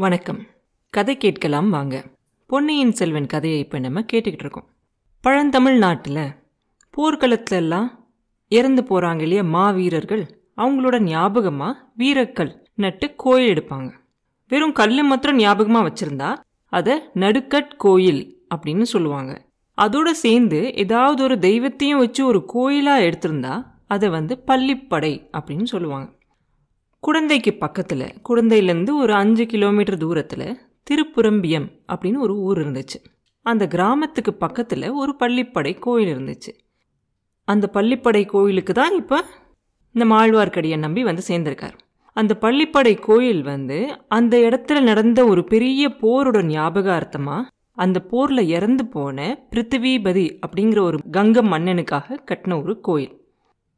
வணக்கம். கதை கேட்கலாம் வாங்க. பொன்னியின் செல்வன் கதையை இப்போ நம்ம கேட்டுக்கிட்டு இருக்கோம். பழந்தமிழ் நாட்டில் போர்க்களத்துல எல்லாம் இறந்து போகிறாங்க இல்லையா மா வீரர்கள் அவங்களோட ஞாபகமாக வீரக்கல் நட்டு கோயில் எடுப்பாங்க. வெறும் கல் மாத்திரம் ஞாபகமாக வச்சுருந்தா அதை நடுக்கட் கோயில் அப்படின்னு சொல்லுவாங்க. அதோட சேர்ந்து ஏதாவது ஒரு தெய்வத்தையும் வச்சு ஒரு கோயிலாக எடுத்திருந்தா அதை வந்து பள்ளிப்படை அப்படின்னு சொல்லுவாங்க. குடந்தைக்கு பக்கத்தில் குடந்தையிலேருந்து ஒரு அஞ்சு கிலோமீட்டர் தூரத்தில் திருப்புரம்பியம் அப்படின்னு ஒரு ஊர் இருந்துச்சு. அந்த கிராமத்துக்கு பக்கத்தில் ஒரு பள்ளிப்படை கோயில் இருந்துச்சு. அந்த பள்ளிப்படை கோயிலுக்கு தான் இப்போ இந்த மாழ்வார்க்கடியை நம்பி வந்து சேர்ந்திருக்கார். அந்த பள்ளிப்படை கோயில் வந்து அந்த இடத்துல நடந்த ஒரு பெரிய போரோட ஞாபகார்த்தமாக அந்த போரில் இறந்து போன பிருத்திவிபதி அப்படிங்கிற ஒரு கங்க மன்னனுக்காக கட்டின ஒரு கோயில்.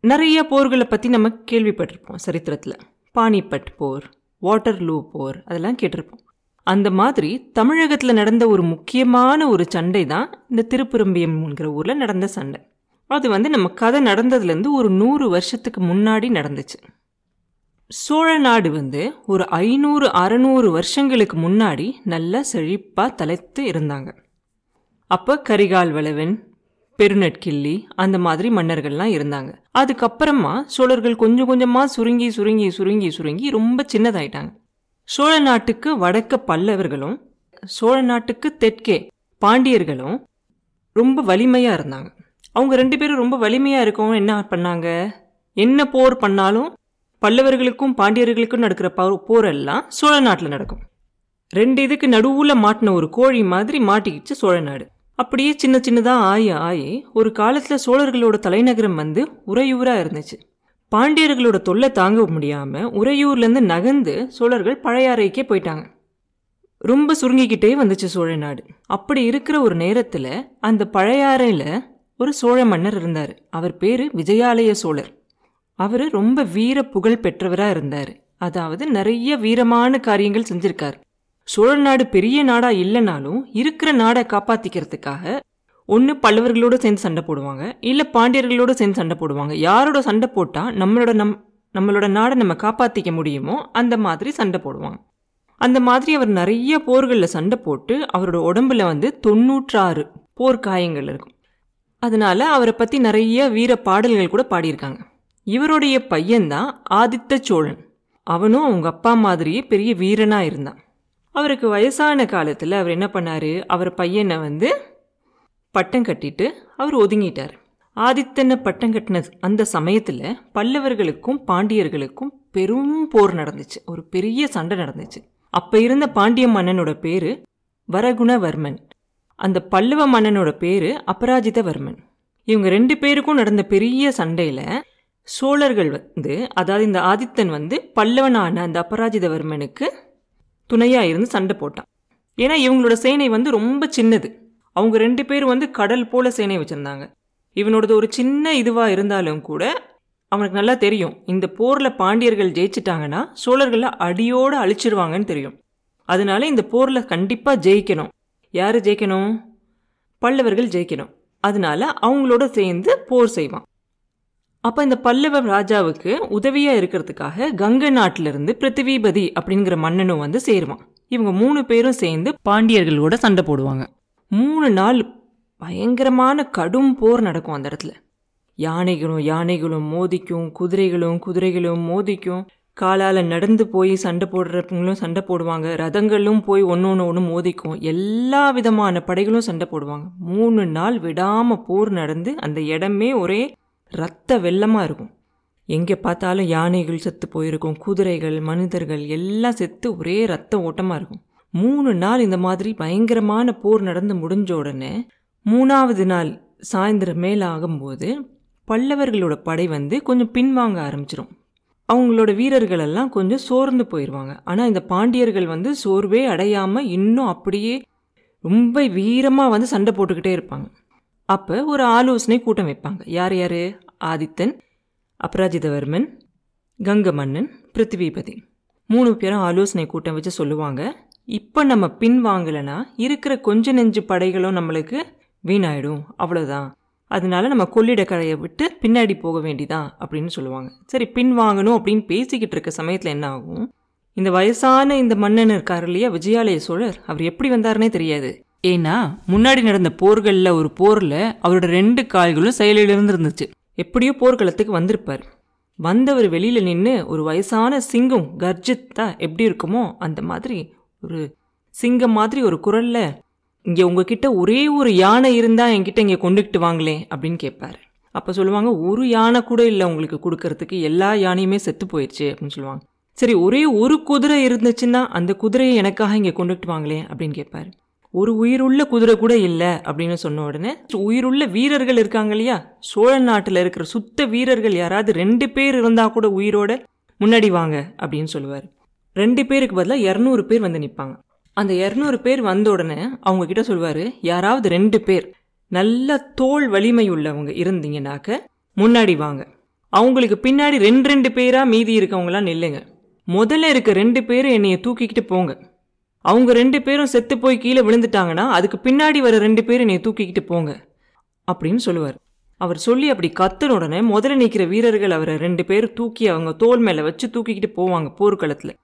நிறைய போர்களை பற்றி நம்ம கேள்விப்பட்டிருப்போம் சரித்திரத்தில். பானிபட் போர் வாட்டர்லூ போர் அதெல்லாம் கேட்டிருப்போம். அந்த மாதிரி தமிழகத்தில் நடந்த ஒரு முக்கியமான ஒரு சண்டை தான் இந்த திருப்புரம்பியம்ங்கிற ஊரில் நடந்த சண்டை. அது வந்து நம்ம கதை நடந்ததுலேருந்து ஒரு நூறு வருஷத்துக்கு முன்னாடி நடந்துச்சு. சோழ நாடு வந்து ஒரு ஐநூறு அறநூறு வருஷங்களுக்கு முன்னாடி நல்லா செழிப்பாக தலைத்து இருந்தாங்க. அப்போ கரிகால் வளவன் பெருநட்கிள்ளி அந்த மாதிரி மன்னர்கள்லாம் இருந்தாங்க. அதுக்கப்புறமா சோழர்கள் கொஞ்சம் கொஞ்சமாக சுருங்கி சுருங்கி சுருங்கி சுருங்கி ரொம்ப சின்னதாயிட்டாங்க. சோழ நாட்டுக்கு வடக்க பல்லவர்களும் சோழ நாட்டுக்கு தெற்கே பாண்டியர்களும் ரொம்ப வலிமையாக இருந்தாங்க. அவங்க ரெண்டு பேரும் ரொம்ப வலிமையாக இருக்கவங்க என்ன பண்ணாங்க? என்ன போர் பண்ணாலும் பல்லவர்களுக்கும் பாண்டியர்களுக்கும் நடக்கிற போரெல்லாம் சோழ நாட்டில் நடக்கும். ரெண்டு இதுக்கு நடுவில் மாட்டின ஒரு கோழி மாதிரி மாட்டிக்கிச்சு சோழ நாடு. அப்படியே சின்ன சின்னதாக ஆயி ஆயி ஒரு காலத்தில் சோழர்களோட தலைநகரம் வந்து உறையூராக இருந்துச்சு. பாண்டியர்களோட தொல்லை தாங்க முடியாமல் உறையூர்லேருந்து நகர்ந்து சோழர்கள் பழையாறைக்கே போயிட்டாங்க. ரொம்ப சுருங்கிக்கிட்டே வந்துச்சு சோழ நாடு. அப்படி இருக்கிற ஒரு நேரத்தில் அந்த பழையாறையில் ஒரு சோழ மன்னர் இருந்தார். அவர் பேர் விஜயாலய சோழர். அவர் ரொம்ப வீர புகழ் பெற்றவராக இருந்தார். அதாவது நிறைய வீரமான காரியங்கள் செஞ்சிருக்கார். சோழ நாடு பெரிய நாடா இல்லைனாலும் இருக்கிற நாடை காப்பாத்திக்கிறதுக்காக ஒன்று பல்லவர்களோடு சேர்ந்து சண்டை போடுவாங்க இல்லை பாண்டியர்களோடு சேர்ந்து சண்டை போடுவாங்க. யாரோட சண்டை போட்டால் நம்மளோட நம் நம்மளோட நாடை நம்ம காப்பாற்றிக்க முடியுமோ அந்த மாதிரி சண்டை போடுவாங்க. அந்த மாதிரி அவர் நிறைய போர்களில் சண்டை போட்டு அவரோட உடம்புல வந்து தொண்ணூற்றாறு போர்க்காயங்கள் இருக்கும். அதனால் அவரை பற்றி நிறைய வீர பாடல்கள் கூட பாடியிருக்காங்க. இவருடைய பையன்தான் ஆதித்த சோழன். அவனும் அவங்க அப்பா மாதிரியே பெரிய வீரனாக இருந்தான். அவருக்கு வயசான காலத்தில் அவர் என்ன பண்ணார்? அவர் பையனை வந்து பட்டம் கட்டிட்டு அவர் ஒதுங்கிட்டார். ஆதித்தனை பட்டம் கட்டின அந்த சமயத்தில் பல்லவர்களுக்கும் பாண்டியர்களுக்கும் பெரும் போர் நடந்துச்சு. ஒரு பெரிய சண்டை நடந்துச்சு. அப்போ இருந்த பாண்டிய மன்னனோட பேர் வரகுணவர்மன். அந்த பல்லவ மன்னனோட பேர் அபராஜிதவர்மன். இவங்க ரெண்டு பேருக்கும் நடந்த பெரிய சண்டையில் சோழர்கள் வந்து அதாவது இந்த ஆதித்தன் வந்து பல்லவனான அந்த அபராஜிதவர்மனுக்கு துணையாக இருந்து சண்டை போட்டான். ஏன்னா இவங்களோட சேனை வந்து ரொம்ப சின்னது. அவங்க ரெண்டு பேரும் வந்து கடல் போல சேனை வச்சுருந்தாங்க. இவனோடது ஒரு சின்ன இதுவாக இருந்தாலும் கூட அவனுக்கு நல்லா தெரியும். இந்த போரில் பாண்டியர்கள் ஜெயிச்சிட்டாங்கன்னா சோழர்களை அடியோடு அழிச்சிருவாங்கன்னு தெரியும். அதனால இந்த போரில் கண்டிப்பாக ஜெயிக்கணும். யார் ஜெயிக்கணும்? பல்லவர்கள் ஜெயிக்கணும். அதனால அவங்களோட சேர்ந்து போர் செய்வான். அப்போ இந்த பல்லவ ராஜாவுக்கு உதவியாக இருக்கிறதுக்காக கங்கை நாட்டிலிருந்து பிருத்திவிபதி அப்படிங்கிற மன்னனும் வந்து சேருவான். இவங்க மூணு பேரும் சேர்ந்து பாண்டியர்களோட சண்டை போடுவாங்க. மூணு நாள் பயங்கரமான கடும் போர் நடக்கும் அந்த இடத்துல. யானைகளும் யானைகளும் மோதிக்கும் குதிரைகளும் குதிரைகளும் மோதிக்கும். காலால் நடந்து போய் சண்டை போடுறவங்களும் சண்டை போடுவாங்க. ரதங்களும் போய் ஒன்று ஒன்று ஒன்று மோதிக்கும். எல்லா விதமான படைகளும் சண்டை போடுவாங்க. மூணு நாள் விடாமல் போர் நடந்து அந்த இடமே ஒரே ரத்த வெள்ளமாக இருக்கும். எங்கே பார்த்தாலும் யானைகள் செத்து போயிருக்கும் குதிரைகள் மனிதர்கள் எல்லாம் செத்து ஒரே ரத்த ஓட்டமாக இருக்கும். மூணு நாள் இந்த மாதிரி பயங்கரமான போர் நடந்து முடிஞ்ச உடனே மூணாவது நாள் சாயந்தரம் மேலே ஆகும்போது பல்லவர்களோட படை வந்து கொஞ்சம் பின்வாங்க ஆரம்பிச்சிடும் அவங்களோட வீரர்கள் எல்லாம் கொஞ்சம் சோர்ந்து போயிடுவாங்க ஆனால் இந்த பாண்டியர்கள் வந்து சோர்வே அடையாமல் இன்னும் அப்படியே ரொம்ப வீரமாக வந்து சண்டை போட்டுக்கிட்டே இருப்பாங்க. அப்போ ஒரு ஆலோசனை கூட்டம் வைப்பாங்க. யார் யார்? ஆதித்தன் அபராஜிதவர்மன் கங்க மன்னன் பிருத்திவிபதி. மூணு பேரும் ஆலோசனை கூட்டம் வச்சு சொல்லுவாங்க. இப்போ நம்ம பின் வாங்கலைன்னா இருக்கிற கொஞ்ச நெஞ்சு படைகளும் நம்மளுக்கு வீணாயிடும். அவ்வளோதான் அதனால நம்ம கொள்ளிடக்கரையை விட்டு பின்னாடி போக வேண்டிதான் அப்படின்னு சொல்லுவாங்க. சரி பின் வாங்கணும் அப்படின்னு பேசிக்கிட்டு இருக்க சமயத்தில் என்ன ஆகும்? இந்த வயசான இந்த மன்னன் இருக்கார் இல்லையா விஜயாலய சோழர் அவர் எப்படி வந்தாருன்னே தெரியாது. ஏன்னா முன்னாடி நடந்த போர்களில் ஒரு போரில் அவரோட ரெண்டு கால்களும் செயலிலிருந்து இருந்துச்சு. எப்படியோ போர்க்களத்துக்கு வந்திருப்பார். வந்தவர் வெளியில் நின்று ஒரு வயசான சிங்கம் கர்ஜித்தா எப்படி இருக்குமோ அந்த மாதிரி ஒரு சிங்கம் மாதிரி ஒரு குரலில் இங்கே உங்ககிட்ட ஒரே ஒரு யானை இருந்தால் என்கிட்ட இங்கே கொண்டுகிட்டு வாங்களே அப்படின்னு கேட்பாரு அப்போ சொல்லுவாங்க ஒரு யானை கூட இல்லை உங்களுக்கு கொடுக்கறதுக்கு எல்லா யானையுமே செத்து போயிடுச்சு அப்படின்னு சொல்லுவாங்க. சரி ஒரே ஒரு குதிரை இருந்துச்சுன்னா அந்த குதிரையை எனக்காக இங்கே கொண்டுகிட்டு வாங்களே அப்படின்னு கேட்பாரு ஒரு உயிருள்ள குதிரை கூட இல்லை அப்படின்னு சொன்ன உடனே உயிருள்ள வீரர்கள் இருக்காங்க இல்லையா? சோழ நாட்டில் இருக்கிற சுத்த வீரர்கள் யாராவது ரெண்டு பேர் இருந்தால் கூட உயிரோட முன்னாடி வாங்க அப்படின்னு சொல்லுவார். ரெண்டு பேருக்கு பதிலாக இரநூறு பேர் வந்து நிற்பாங்க அந்த இரநூறு பேர் வந்த உடனே அவங்க கிட்ட சொல்லுவார் யாராவது ரெண்டு பேர் நல்ல தோல் வலிமை உள்ளவங்க இருந்தீங்கன்னாக்க முன்னாடி வாங்க. அவங்களுக்கு பின்னாடி ரெண்டு ரெண்டு பேராக மீதி இருக்கவங்களாம் நில்லுங்க. முதல்ல இருக்க ரெண்டு பேரும் என்னைய தூக்கிக்கிட்டு போங்க. அவங்க ரெண்டு பேரும் செத்து போய் கீழே விழுந்துட்டாங்கன்னா அதுக்கு பின்னாடி வர ரெண்டு பேரும் என்னை தூக்கிக்கிட்டு போங்க அப்படின்னு சொல்லுவார். அவர் சொல்லி அப்படி கத்துன உடனே முதல்ல நிற்கிற வீரர்கள் அவரை ரெண்டு பேரும் தூக்கி அவங்க தோல் மேலே வச்சு தூக்கிக்கிட்டு போவாங்க போர்க்களத்தில்.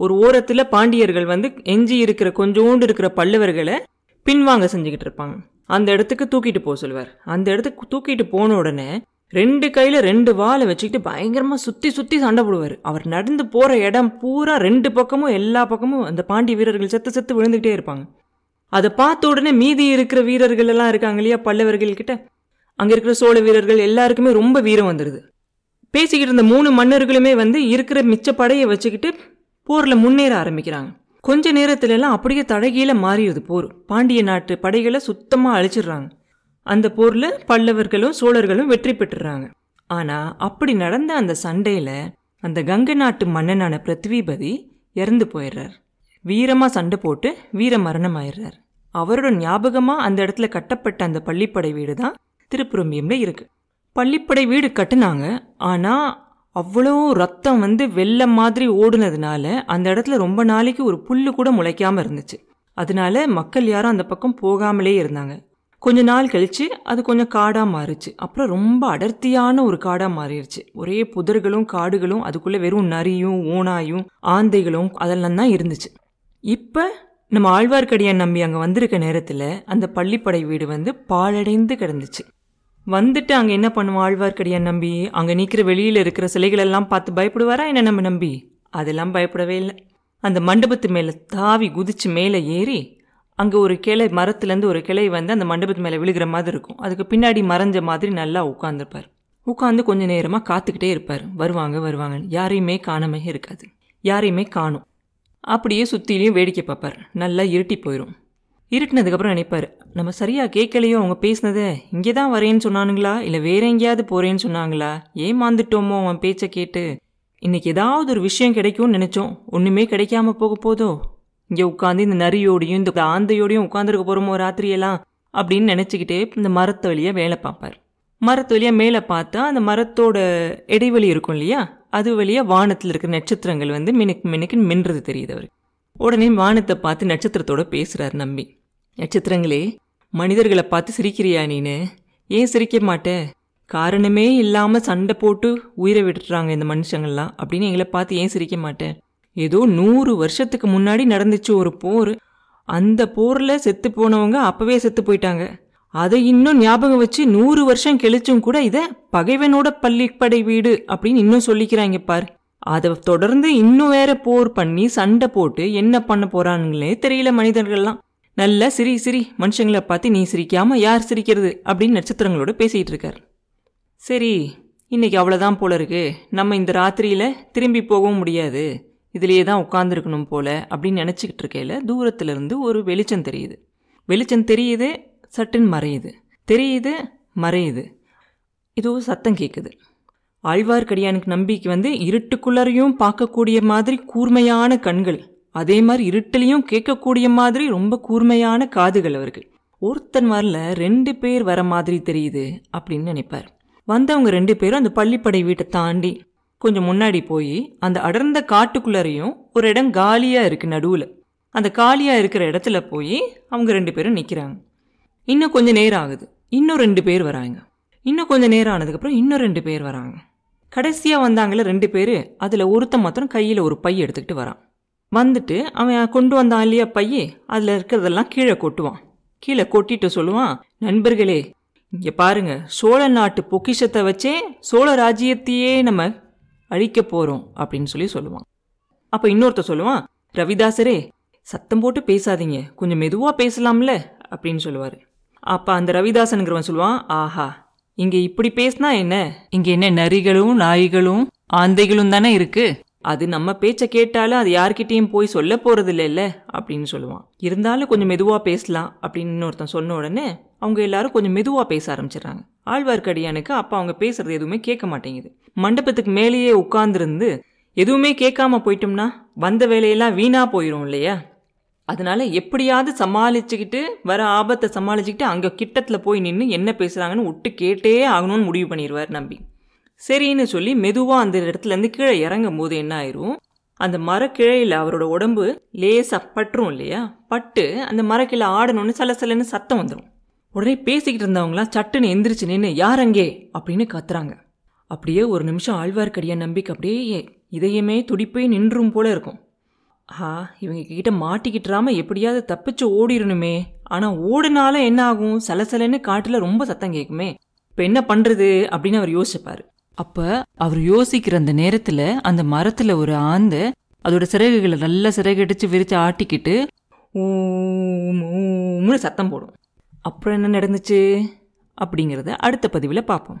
ஒரு ஓரத்தில் பாண்டியர்கள் வந்து எஞ்சி இருக்கிற கொஞ்சோண்டு இருக்கிற பல்லவர்களை பின்வாங்க செஞ்சுக்கிட்டு இருப்பாங்க. அந்த இடத்துக்கு தூக்கிட்டு போக சொல்லுவார். அந்த இடத்துக்கு தூக்கிட்டு போன உடனே ரெண்டு கையில் ரெண்டு வாளை வச்சுக்கிட்டு பயங்கரமாக சுற்றி சுற்றி சண்டை போடுவார். அவர் நடந்து போகிற இடம் பூரா ரெண்டு பக்கமும் எல்லா பக்கமும் அந்த பாண்டிய வீரர்கள் செத்து செத்து விழுந்துகிட்டே இருப்பாங்க. அதை பார்த்த உடனே மீதி இருக்கிற வீரர்கள் எல்லாம் இருக்காங்க இல்லையா பல்லவர்கள் கிட்ட? அங்கே இருக்கிற சோழ வீரர்கள் எல்லாருக்குமே ரொம்ப வீரம் வந்துடுது பேசிக்கிட்டு இருந்த மூணு மன்னர்களுமே வந்து இருக்கிற மிச்ச படையை வச்சுக்கிட்டு போரில் முன்னேற ஆரம்பிக்கிறாங்க. கொஞ்ச நேரத்துல எல்லாம் அப்படியே தழகியில மாறிடுது போர். பாண்டிய நாட்டு படைகளை சுத்தமாக அழிச்சிடுறாங்க. அந்த போரில் பல்லவர்களும் சோழர்களும் வெற்றி பெற்றுறாங்க. ஆனால் அப்படி நடந்த அந்த சண்டையில் அந்த கங்கை நாட்டு மன்னனான பிருத்விபதி இறந்து போயிடுறார். வீரமாக சண்டை போட்டு வீர மரணம் ஆயிடுறார் அவரோட ஞாபகமாக அந்த இடத்துல கட்டப்பட்ட அந்த பள்ளிப்படை வீடு தான் திருப்புரம்பியம்ல இருக்குது பள்ளிப்படை வீடு கட்டுனாங்க. ஆனால் அவ்வளோ ரத்தம் வந்து வெள்ளம் மாதிரி ஓடுனதுனால அந்த இடத்துல ரொம்ப நாளைக்கு ஒரு புல்லு கூட முளைக்காமல் இருந்துச்சு. அதனால மக்கள் யாரும் அந்த பக்கம் போகாமலே இருந்தாங்க. கொஞ்ச நாள் கழிச்சு அது கொஞ்சம் காடாக மாறுச்சு. அப்புறம் ரொம்ப அடர்த்தியான ஒரு காடாக மாறிடுச்சு. ஒரே புதர்களும் காடுகளும் அதுக்குள்ள வெறும் நரியும் ஓனாயும் ஆந்தைகளும் அதெல்லாம் தான் இருந்துச்சு. இப்போ நம்ம ஆழ்வார்க்கடியான் நம்பி அங்கே வந்திருக்க நேரத்தில் அந்த பள்ளிப்படை வீடு வந்து பாழடைந்து கிடந்துச்சு. வந்துட்டு அங்கே என்ன பண்ணுவோம் ஆழ்வார்க்கடியான் நம்பி? அங்கே நிற்கிற வெளியில் இருக்கிற சிலைகளெல்லாம் பார்த்து பயப்படுவாரா என்ன நம்ம நம்பி? அதெல்லாம் பயப்படவே இல்லை. அந்த மண்டபத்து மேலே தாவி குதிச்சு மேலே ஏறி அங்கே ஒரு கிளை மரத்துலேருந்து ஒரு கிளை வந்து அந்த மண்டபத்து மேலே விழுகிற மாதிரி இருக்கும். அதுக்கு பின்னாடி மறைஞ்ச மாதிரி நல்லா உட்காந்துருப்பார் உட்காந்து கொஞ்சம் நேரமாக காத்துக்கிட்டே இருப்பார். வருவாங்க வருவாங்கன்னு. யாரையுமே காணாமே இருக்காது. யாரையுமே காணும். அப்படியே சுற்றிலையும் வேடிக்கை பார்ப்பார். நல்லா இருட்டி போயிடும் இருட்டினதுக்கப்புறம் நினைப்பார் நம்ம சரியாக கேட்கலையோ? அவங்க பேசினதை? இங்கே தான் வரேன்னு சொன்னானுங்களா? இல்லை வேற எங்கேயாவது போகிறேன்னு சொன்னாங்களா? ஏமாந்துட்டோமோ அவன் பேச்சை கேட்டு? இன்னைக்கு ஏதாவது ஒரு விஷயம் கிடைக்கும்னு நினச்சோம். ஒன்றுமே கிடைக்காம போக போதோ? இங்கே உட்காந்து இந்த நரியோடையும் இந்த ஆந்தையோடையும் உட்காந்துருக்க போகிறோமோ ராத்திரியெல்லாம் அப்படின்னு நினச்சிக்கிட்டே இந்த மரத்து வழியாக வேலை பார்ப்பார். மரத்து வழியாக மேலே பார்த்தா அந்த மரத்தோட இடைவெளி இருக்கும் இல்லையா? அது வழியாக வானத்தில் இருக்கிற நட்சத்திரங்கள் வந்து மினுக்கு மினுக்குன்னு மின்றது தெரியுது அவர் உடனே வானத்தை பார்த்து நட்சத்திரத்தோட பேசுகிறார் நம்பி. நட்சத்திரங்களே மனிதர்களை பார்த்து சிரிக்கிறியா நீனு? ஏன் சிரிக்க மாட்டேன் காரணமே இல்லாமல் சண்டை போட்டு உயிரை விட்டுறாங்க இந்த மனுஷங்கள்லாம் அப்படின்னு எங்களை பார்த்து ஏன் சிரிக்க மாட்டேன் ஏதோ நூறு வருஷத்துக்கு முன்னாடி நடந்துச்சு ஒரு போர். அந்த போரில் செத்து போனவங்க அப்பவே செத்து போயிட்டாங்க. அதை இன்னும் ஞாபகம் வச்சு நூறு வருஷம் கெழிச்சும் கூட இதை பகைவனோட பள்ளிப்படை வீடு அப்படின்னு இன்னும் சொல்லிக்கிறாங்க பார். அதை தொடர்ந்து இன்னும் வேற போர் பண்ணி சண்டை போட்டு என்ன பண்ண போறானுங்களே தெரியல மனிதர்கள்லாம். நல்ல சிரி சிரி மனுஷங்களை பார்த்து நீ சிரிக்காம யார் சிரிக்கிறது அப்படின்னு நட்சத்திரங்களோட பேசிட்டு இருக்கார். சரி இன்னைக்கு அவ்வளோதான் போல இருக்கு. நம்ம இந்த ராத்திரியில திரும்பி போகவும் முடியாது. இதுலேயே தான் உட்காந்துருக்கணும் போல அப்படின்னு நினச்சிக்கிட்டு இருக்கையில் தூரத்துலேருந்து ஒரு வெளிச்சம் தெரியுது. வெளிச்சம் தெரியுது சட்டுன்னு மறையுது. தெரியுது மறையுது. இதோ சத்தம் கேட்குது ஆழ்வார்க்கடியானுக்கு நம்பிக்கை வந்து இருட்டுக்குள்ளரையும் பார்க்கக்கூடிய மாதிரி கூர்மையான கண்கள் அதே மாதிரி இருட்டிலையும் கேட்கக்கூடிய மாதிரி ரொம்ப கூர்மையான காதுகள் அவருக்கு. ஒருத்தன் வரல ரெண்டு பேர் வர மாதிரி தெரியுது அப்படின்னு நினைப்பார். வந்தவங்க ரெண்டு பேரும் அந்த பள்ளிப்படை வீட்டை தாண்டி கொஞ்சம் முன்னாடி போய் அந்த அடர்ந்த காட்டுக்குள்ளரையும் ஒரு இடம் காலியாக இருக்கு நடுவில். அந்த காலியாக இருக்கிற இடத்துல போய் அவங்க ரெண்டு பேரும் நிற்கிறாங்க இன்னும் கொஞ்சம் நேரம் ஆகுது. இன்னும் ரெண்டு பேர் வராங்க. இன்னும் கொஞ்சம் நேரம் ஆனதுக்கப்புறம் இன்னும் ரெண்டு பேர் வராங்க. கடைசியாக வந்தாங்களே ரெண்டு பேர் அதில் ஒருத்தன் மாத்திரம் கையில் ஒரு பை எடுத்துக்கிட்டு வரான். வந்துட்டு அவன் கொண்டு வந்தான் இல்லையா பையே அதில் இருக்கிறதெல்லாம் கீழே கொட்டுவான். கீழே கொட்டிட்டு சொல்லுவான் நண்பர்களே இங்கே பாருங்க சோழ நாட்டு பொக்கிஷத்தை வச்சே சோழ ராஜ்யத்தையே நம்ம அழிக்க போகிறோம் அப்படின்னு சொல்லி சொல்லுவான். அப்போ இன்னொருத்த சொல்லுவான் ரவிதாசரே சத்தம் போட்டு பேசாதீங்க. கொஞ்சம் மெதுவாக பேசலாம்ல அப்படின்னு சொல்லுவார். அப்போ அந்த ரவிதாசனுங்கிறவன் சொல்லுவான் ஆஹா இங்கே இப்படி பேசினா என்ன? இங்கே என்ன நரிகளும் நாய்களும் ஆந்தைகளும் தானே இருக்குது அது நம்ம பேச்சை கேட்டாலும் அது யார்கிட்டயும் போய் சொல்ல போகிறது இல்லைல்ல அப்படின்னு சொல்லுவான். இருந்தாலும் கொஞ்சம் மெதுவாக பேசலாம் அப்படின்னு இன்னொருத்தன் சொன்ன உடனே அவங்க எல்லாரும் கொஞ்சம் மெதுவாக பேச ஆரம்பிச்சிடுறாங்க. ஆழ்வார்க்கடியானுக்கு அப்போ அவங்க பேசுறது எதுவுமே கேட்க மாட்டேங்குது. மண்டபத்துக்கு மேலேயே உட்கார்ந்துருந்து எதுவுமே கேட்காம போயிட்டோம்னா வந்த வேலையெல்லாம் வீணா போயிடும் இல்லையா? அதனால எப்படியாவது சமாளிச்சுக்கிட்டு வர ஆபத்தை சமாளிச்சுக்கிட்டு அங்கே கிட்டத்தில் போய் நின்று என்ன பேசுகிறாங்கன்னு விட்டு கேட்டே ஆகணும்னு முடிவு பண்ணிடுவார் நம்பி. சரின்னு சொல்லி மெதுவாக அந்த இடத்துலேருந்து கீழே இறங்கும் போது என்ன ஆயிரும்? அந்த மரக்கிழையில் அவரோட உடம்பு லேசாக பட்டுரும் இல்லையா? பட்டு அந்த மரக்கிழை ஆடணும்னு சலசலன்னு சத்தம் வந்துடும் உடனே பேசிக்கிட்டு இருந்தவங்களாம் சட்டுன்னு எந்திரிச்சு நின்று யார் அங்கே? அப்படின்னு கத்துறாங்க. அப்படியே ஒரு நிமிஷம் ஆழ்வார்க்கடியா நம்பிக்கை அப்படியே இதயமே துடிப்பே நின்றும் போல இருக்கும். ஆ இவங்க கிட்ட மாட்டிக்கிட்டுறாம எப்படியாவது தப்பிச்சு ஓடிடணுமே ஆனால் ஓடினால என்ன ஆகும்? சலசலன்னு காட்டில் ரொம்ப சத்தம் கேட்குமே. இப்போ என்ன பண்ணுறது அப்படின்னு அவர் யோசிப்பார். அப்போ அவர் யோசிக்கிற அந்த நேரத்தில் அந்த மரத்தில் ஒரு ஆந்த அதோட சிறகுகளை நல்லா சிறகடிச்சு விரித்து ஆட்டிக்கிட்டு ஊம் ஊம்னு சத்தம் போடும். அப்புறம் என்ன நடந்துச்சு? அப்படிங்கிறத அடுத்த பதிவில் பார்ப்போம்.